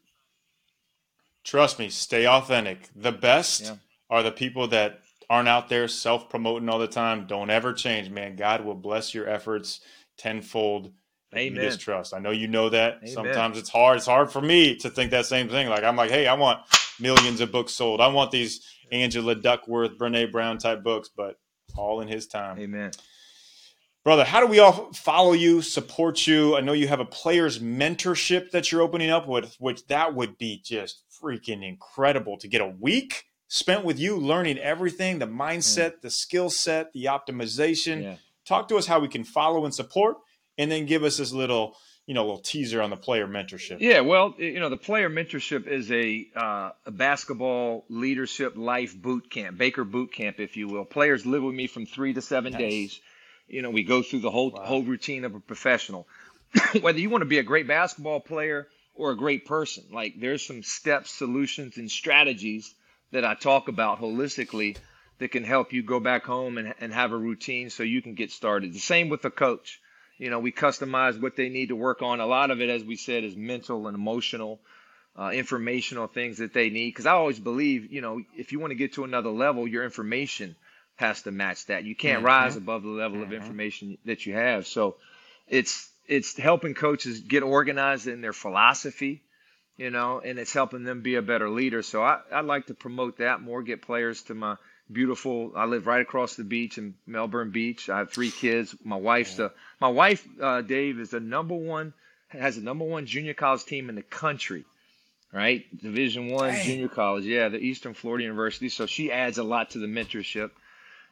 C: trust me, stay authentic. The best yeah. are the people that aren't out there self promoting all the time. Don't ever change, man. God will bless your efforts tenfold.
A: Amen.
C: You just trust. I know you know that. Amen. Sometimes it's hard. It's hard for me to think that same thing. Like I'm like, hey, I want millions of books sold. I want these Angela Duckworth, Brene Brown type books, but all in his time.
A: Amen.
C: Brother, how do we all follow you, support you? I know you have a players mentorship that you're opening up with, which that would be just freaking incredible to get a week spent with you learning everything the mindset, yeah. the skill set, the optimization. Yeah. Talk to us how we can follow and support, and then give us this little you know, little teaser on the player mentorship.
A: Yeah, well, you know, the player mentorship is a, uh, a basketball leadership life boot camp, Baker boot camp, if you will. Players live with me from three to seven nice. days. You know, we go through the whole wow. whole routine of a professional. Whether you want to be a great basketball player or a great person, like there's some steps, solutions, and strategies that I talk about holistically that can help you go back home and, and have a routine so you can get started. The same with the coach you know, we customize what they need to work on. A lot of it, as we said, is mental and emotional, uh, informational things that they need. Because I always believe, you know, if you want to get to another level, your information has to match that. You can't mm-hmm. rise above the level mm-hmm. of information that you have. So it's it's helping coaches get organized in their philosophy, you know, and it's helping them be a better leader. So I, I'd like to promote that more, get players to my beautiful. I live right across the beach in Melbourne Beach. I have three kids. My wife's the my wife uh, Dave is the number one has the number one junior college team in the country. Right, Division One junior college. Yeah, the Eastern Florida University. So she adds a lot to the mentorship.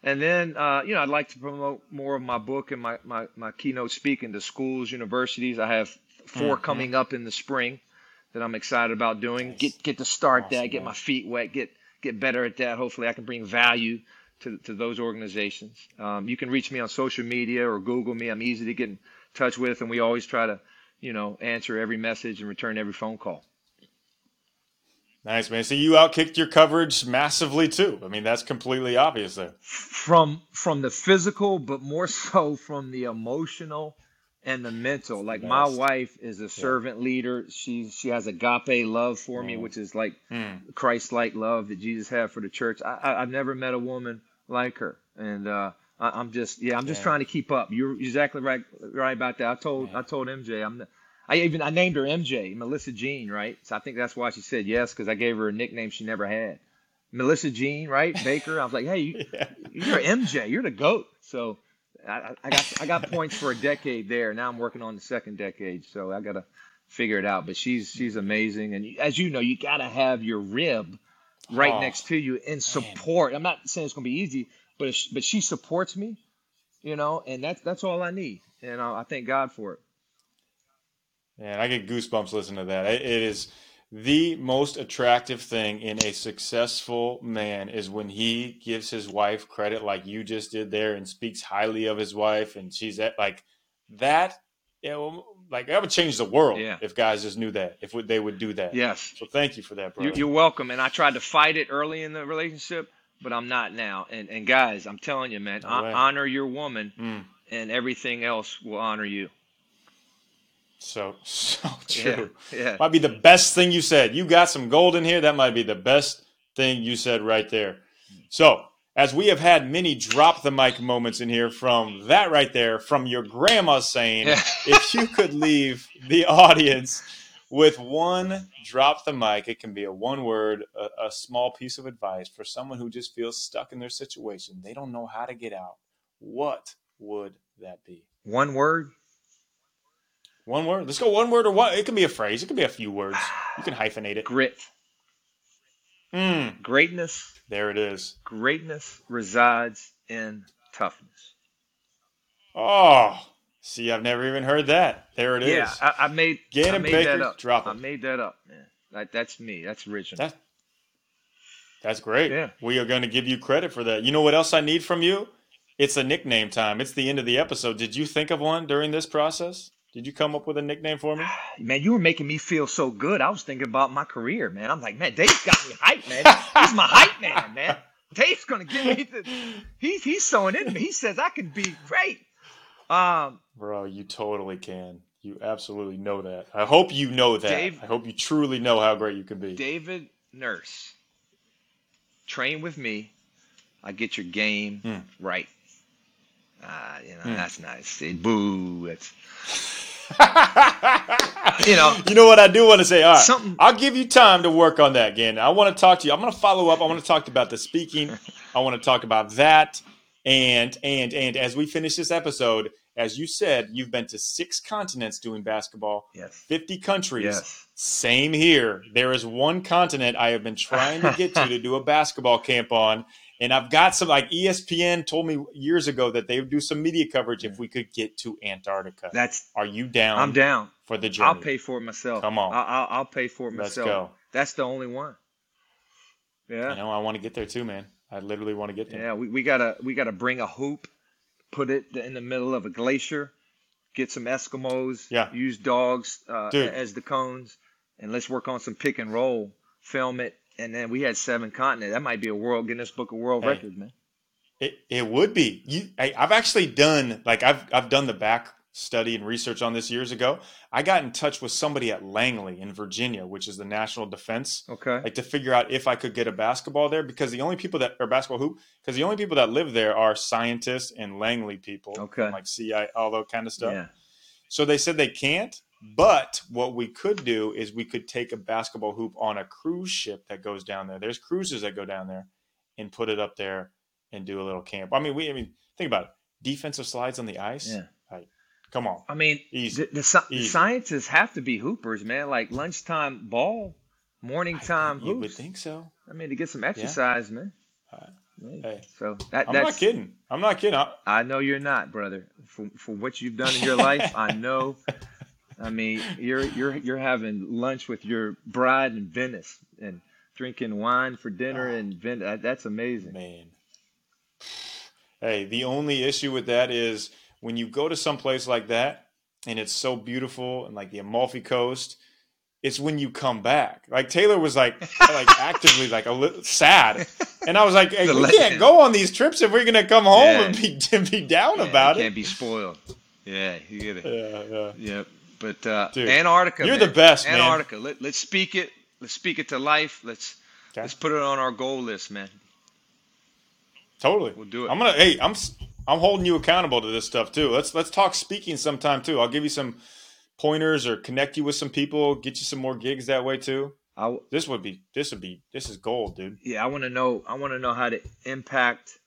A: And then, uh, you know, I'd like to promote more of my book and my, my, my keynote speaking to schools, universities. I have 4 mm-hmm. coming up in the spring that I'm excited about doing. Nice. Get get to start awesome, that, get my feet wet, get get better at that. Hopefully, I can bring value to, to those organizations. Um, you can reach me on social media or Google me. I'm easy to get in touch with, and we always try to, you know, answer every message and return every phone call.
C: Nice man. So you outkicked your coverage massively too. I mean, that's completely obvious there.
A: From from the physical, but more so from the emotional and the mental. Like my wife is a servant yeah. leader. She she has agape love for mm. me, which is like mm. Christ-like love that Jesus had for the church. I, I have never met a woman like her, and uh, I, I'm just yeah, I'm just
C: Yeah.
A: trying to keep up. You're exactly right right about that. I told I told MJ I'm the, I even I named her MJ Melissa Jean right. So I think that's why she said yes because I gave her a nickname she never had. Melissa Jean right Baker. I was like hey you,
C: Yeah.
A: you're MJ you're the goat. So I, I I got I got points for a decade there. Now I'm working on the second decade. So I gotta figure it out. But she's she's amazing and as you know you gotta have your rib right
C: Oh,
A: next to you in support. I'm not saying it's gonna be easy, but but she supports me, you know, and that's that's all I need, and uh, I thank God for it.
C: Man, I get goosebumps listening to that. It is the most attractive thing in a successful man is when he gives his wife credit like you just did there and speaks highly of his wife and she's at like that you know, like that would change the world
A: Yeah.
C: if guys just knew that if they would do that.
A: Yes,
C: So thank you for that, bro.
A: you, you're welcome. And I tried to fight it early in the relationship, but I'm not now. And and guys, I'm telling you, man,
C: No
A: honor your woman,
C: Mm,
A: and everything else will honor you.
C: So so
A: Yeah,
C: true.
A: yeah.
C: Might be the best thing you said. You got some gold in here. That might be the best thing you said right there. So, as we have had many drop the mic moments in here from that right there, from your grandma saying,
A: Yeah.
C: if you could leave the audience with one drop the mic, it can be a one word, a, a small piece of advice for someone who just feels stuck in their situation. They don't know how to get out. What would that be?
A: One word.
C: One word. Let's go one word or what? It can be a phrase. It can be a few words. You can hyphenate it.
A: Grit.
C: Mm,
A: Greatness.
C: there it is.
A: Greatness resides in toughness.
C: Oh, see, I've never even heard that. There it is.
A: Yeah, I, I made
C: Ganon
A: I made
C: Baker,
A: that up.
C: drop
A: I made that up, man. That, that's me. That's original.
C: That, that's great.
A: Yeah.
C: We are going to give you credit for that. You know what else I need from you? It's a nickname time. It's the end of the episode. Did you think of one during this process? Did you come up with a nickname for me?
A: Man, you were making me feel so good. I was thinking about my career, man. I'm like, man, Dave's got me hyped, man. He's my hype man, man. Dave's gonna give me the. He's he's sewing into me. He says I can be great. Um,
C: Bro, you totally can. You absolutely know that. I hope you know that.
A: Dave-
C: I hope you truly know how great you can be.
A: David Nurse, train with me. I get your game
C: Hmm.
A: right. Ah, you know
C: Hmm.
A: that's nice. Say boo. It's you know
C: You know what I do want to say? All right,
A: Something-
C: I'll give you time to work on that, again. I want to talk to you. I'm going to follow up. I want to talk about the speaking. I want to talk about that. And and and as we finish this episode, as you said, you've been to six continents doing basketball,
A: yes,
C: 50 countries.
A: yes.
C: Same here. There is one continent I have been trying to get to to do a basketball camp on. And I've got some, like ESPN told me years ago that they would do some media coverage if we could get to Antarctica.
A: That's
C: Are you down
A: I'm down.
C: for the journey?
A: I'll pay for it myself.
C: Come on.
A: I'll, I'll pay for it myself.
C: Let's go.
A: That's the only one. Yeah.
C: I know I want to get there too, man. I literally want to get there.
A: Yeah, we, we gotta we gotta bring a hoop, put it in the middle of a glacier, get some Eskimos,
C: Yeah.
A: use dogs uh, as the cones, and let's work on some pick and roll, film it, and then we had seven continents. That might be a world Guinness Book of World
C: Hey.
A: Records, man.
C: It, it would be. You, I, I've actually done like I've I've done the back study and research on this years ago. I got in touch with somebody at Langley in Virginia, which is the National Defense,
A: Okay.
C: like to figure out if I could get a basketball there because the only people that or basketball hoop because the only people that live there are scientists and Langley people,
A: Okay.
C: like CI, all that kind of stuff.
A: Yeah.
C: So they said they can't. But what we could do is we could take a basketball hoop on a cruise ship that goes down there. There's cruises that go down there and put it up there and do a little camp. I mean, we. I mean, think about it. Defensive slides on the ice.
A: Yeah.
C: Like, come on.
A: I mean,
C: Easy.
A: the, the, the
C: Easy.
A: scientists have to be hoopers, man. Like lunchtime ball, morning time
C: you would think so.
A: I mean, to get some exercise, man.
C: Uh, hey.
A: So that
C: I'm
A: that's
C: not kidding. I'm not kidding. I,
A: I know you're not, brother. For for what you've done in your life, I know. I mean, you're you're you're having lunch with your bride in Venice and drinking wine for dinner
C: Oh.
A: in Venice. That's amazing.
C: man. Hey, the only issue with that is when you go to some place like that and it's so beautiful and like the Amalfi Coast, it's when you come back. Like Taylor was like like actively like a little sad. And I was like, hey, we
A: legend.
C: can't go on these trips if we're gonna come home
A: Yeah.
C: and be and be down
A: Yeah,
C: about
A: you
C: it.
A: Can't be spoiled. Yeah, you get it.
C: Yeah, yeah.
A: Yep. But uh,
C: Dude,
A: Antarctica.
C: you're
A: man.
C: the best, man.
A: Antarctica. Let, let's speak it. Let's speak it to life. Let's
C: Okay.
A: let's put it on our goal list, man.
C: Totally.
A: We'll do it.
C: I'm gonna. Hey, I'm.
F: I'm holding you accountable to this stuff too. Let's let's talk speaking sometime too. I'll give you some pointers or connect you with some people, get you some more gigs that way too.
A: I,
F: This would be this would be this is gold, dude.
A: yeah, I want to know. I want to know how to impact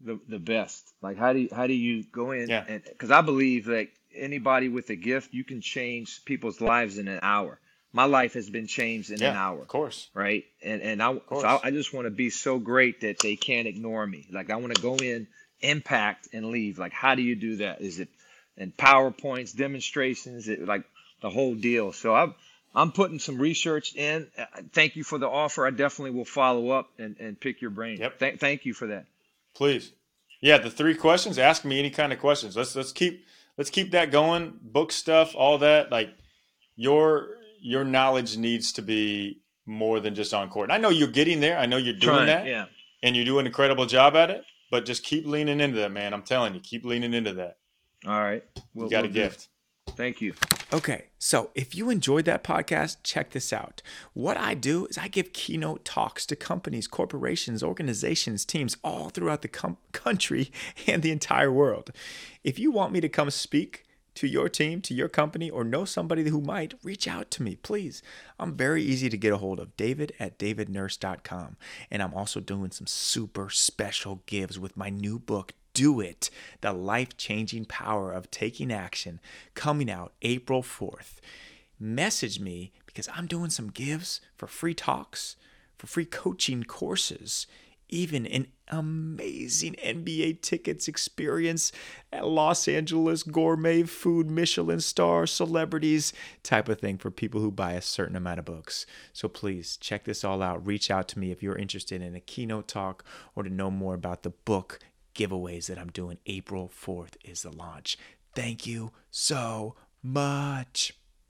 A: the the best. Like how do you, how do you go in?
F: Yeah.
A: Because I believe that anybody with a gift, you can change people's lives in an hour. My life has been changed in
F: Yeah,
A: an hour.
F: of course.
A: right? And and I so I, just want to be so great that they can't ignore me. Like I want to go in, impact, and leave. Like how do you do that? Is it in PowerPoints, demonstrations, it like the whole deal? So I'm I'm putting some research in. Uh, Thank you for the offer. I definitely will follow up and, and pick your brain.
F: Yep.
A: Thank thank you for that.
F: Please. Yeah, the three questions. Ask me any kind of questions. Let's let's keep let's keep that going. Book stuff, all that. Like your your knowledge needs to be more than just on court. And I know you're getting there. I know you're doing
A: Trying,
F: that,
A: yeah.
F: and you do an incredible job at it. But just keep leaning into that, man. I'm telling you, keep leaning into that.
A: All right. We'll,
F: got a
A: we'll do.
F: gift.
A: Thank you.
C: Okay, so if you enjoyed that podcast, check this out. What I do is I give keynote talks to companies, corporations, organizations, teams all throughout the com- country and the entire world. If you want me to come speak to your team, to your company, or know somebody who might, reach out to me, please. I'm very easy to get a hold of, david at davidnurse.com. And I'm also doing some super special gives with my new book, do It The Life Changing Power of Taking Action, coming out April 4th. Message me because I'm doing some gives for free talks, for free coaching courses, even an amazing NBA tickets experience at Los Angeles gourmet food Michelin star celebrities type of thing for people who buy a certain amount of books. So please check this all out. Reach out to me if you're interested in a keynote talk or to know more about the book giveaways that I'm doing. April 4th is the launch. Thank you so much.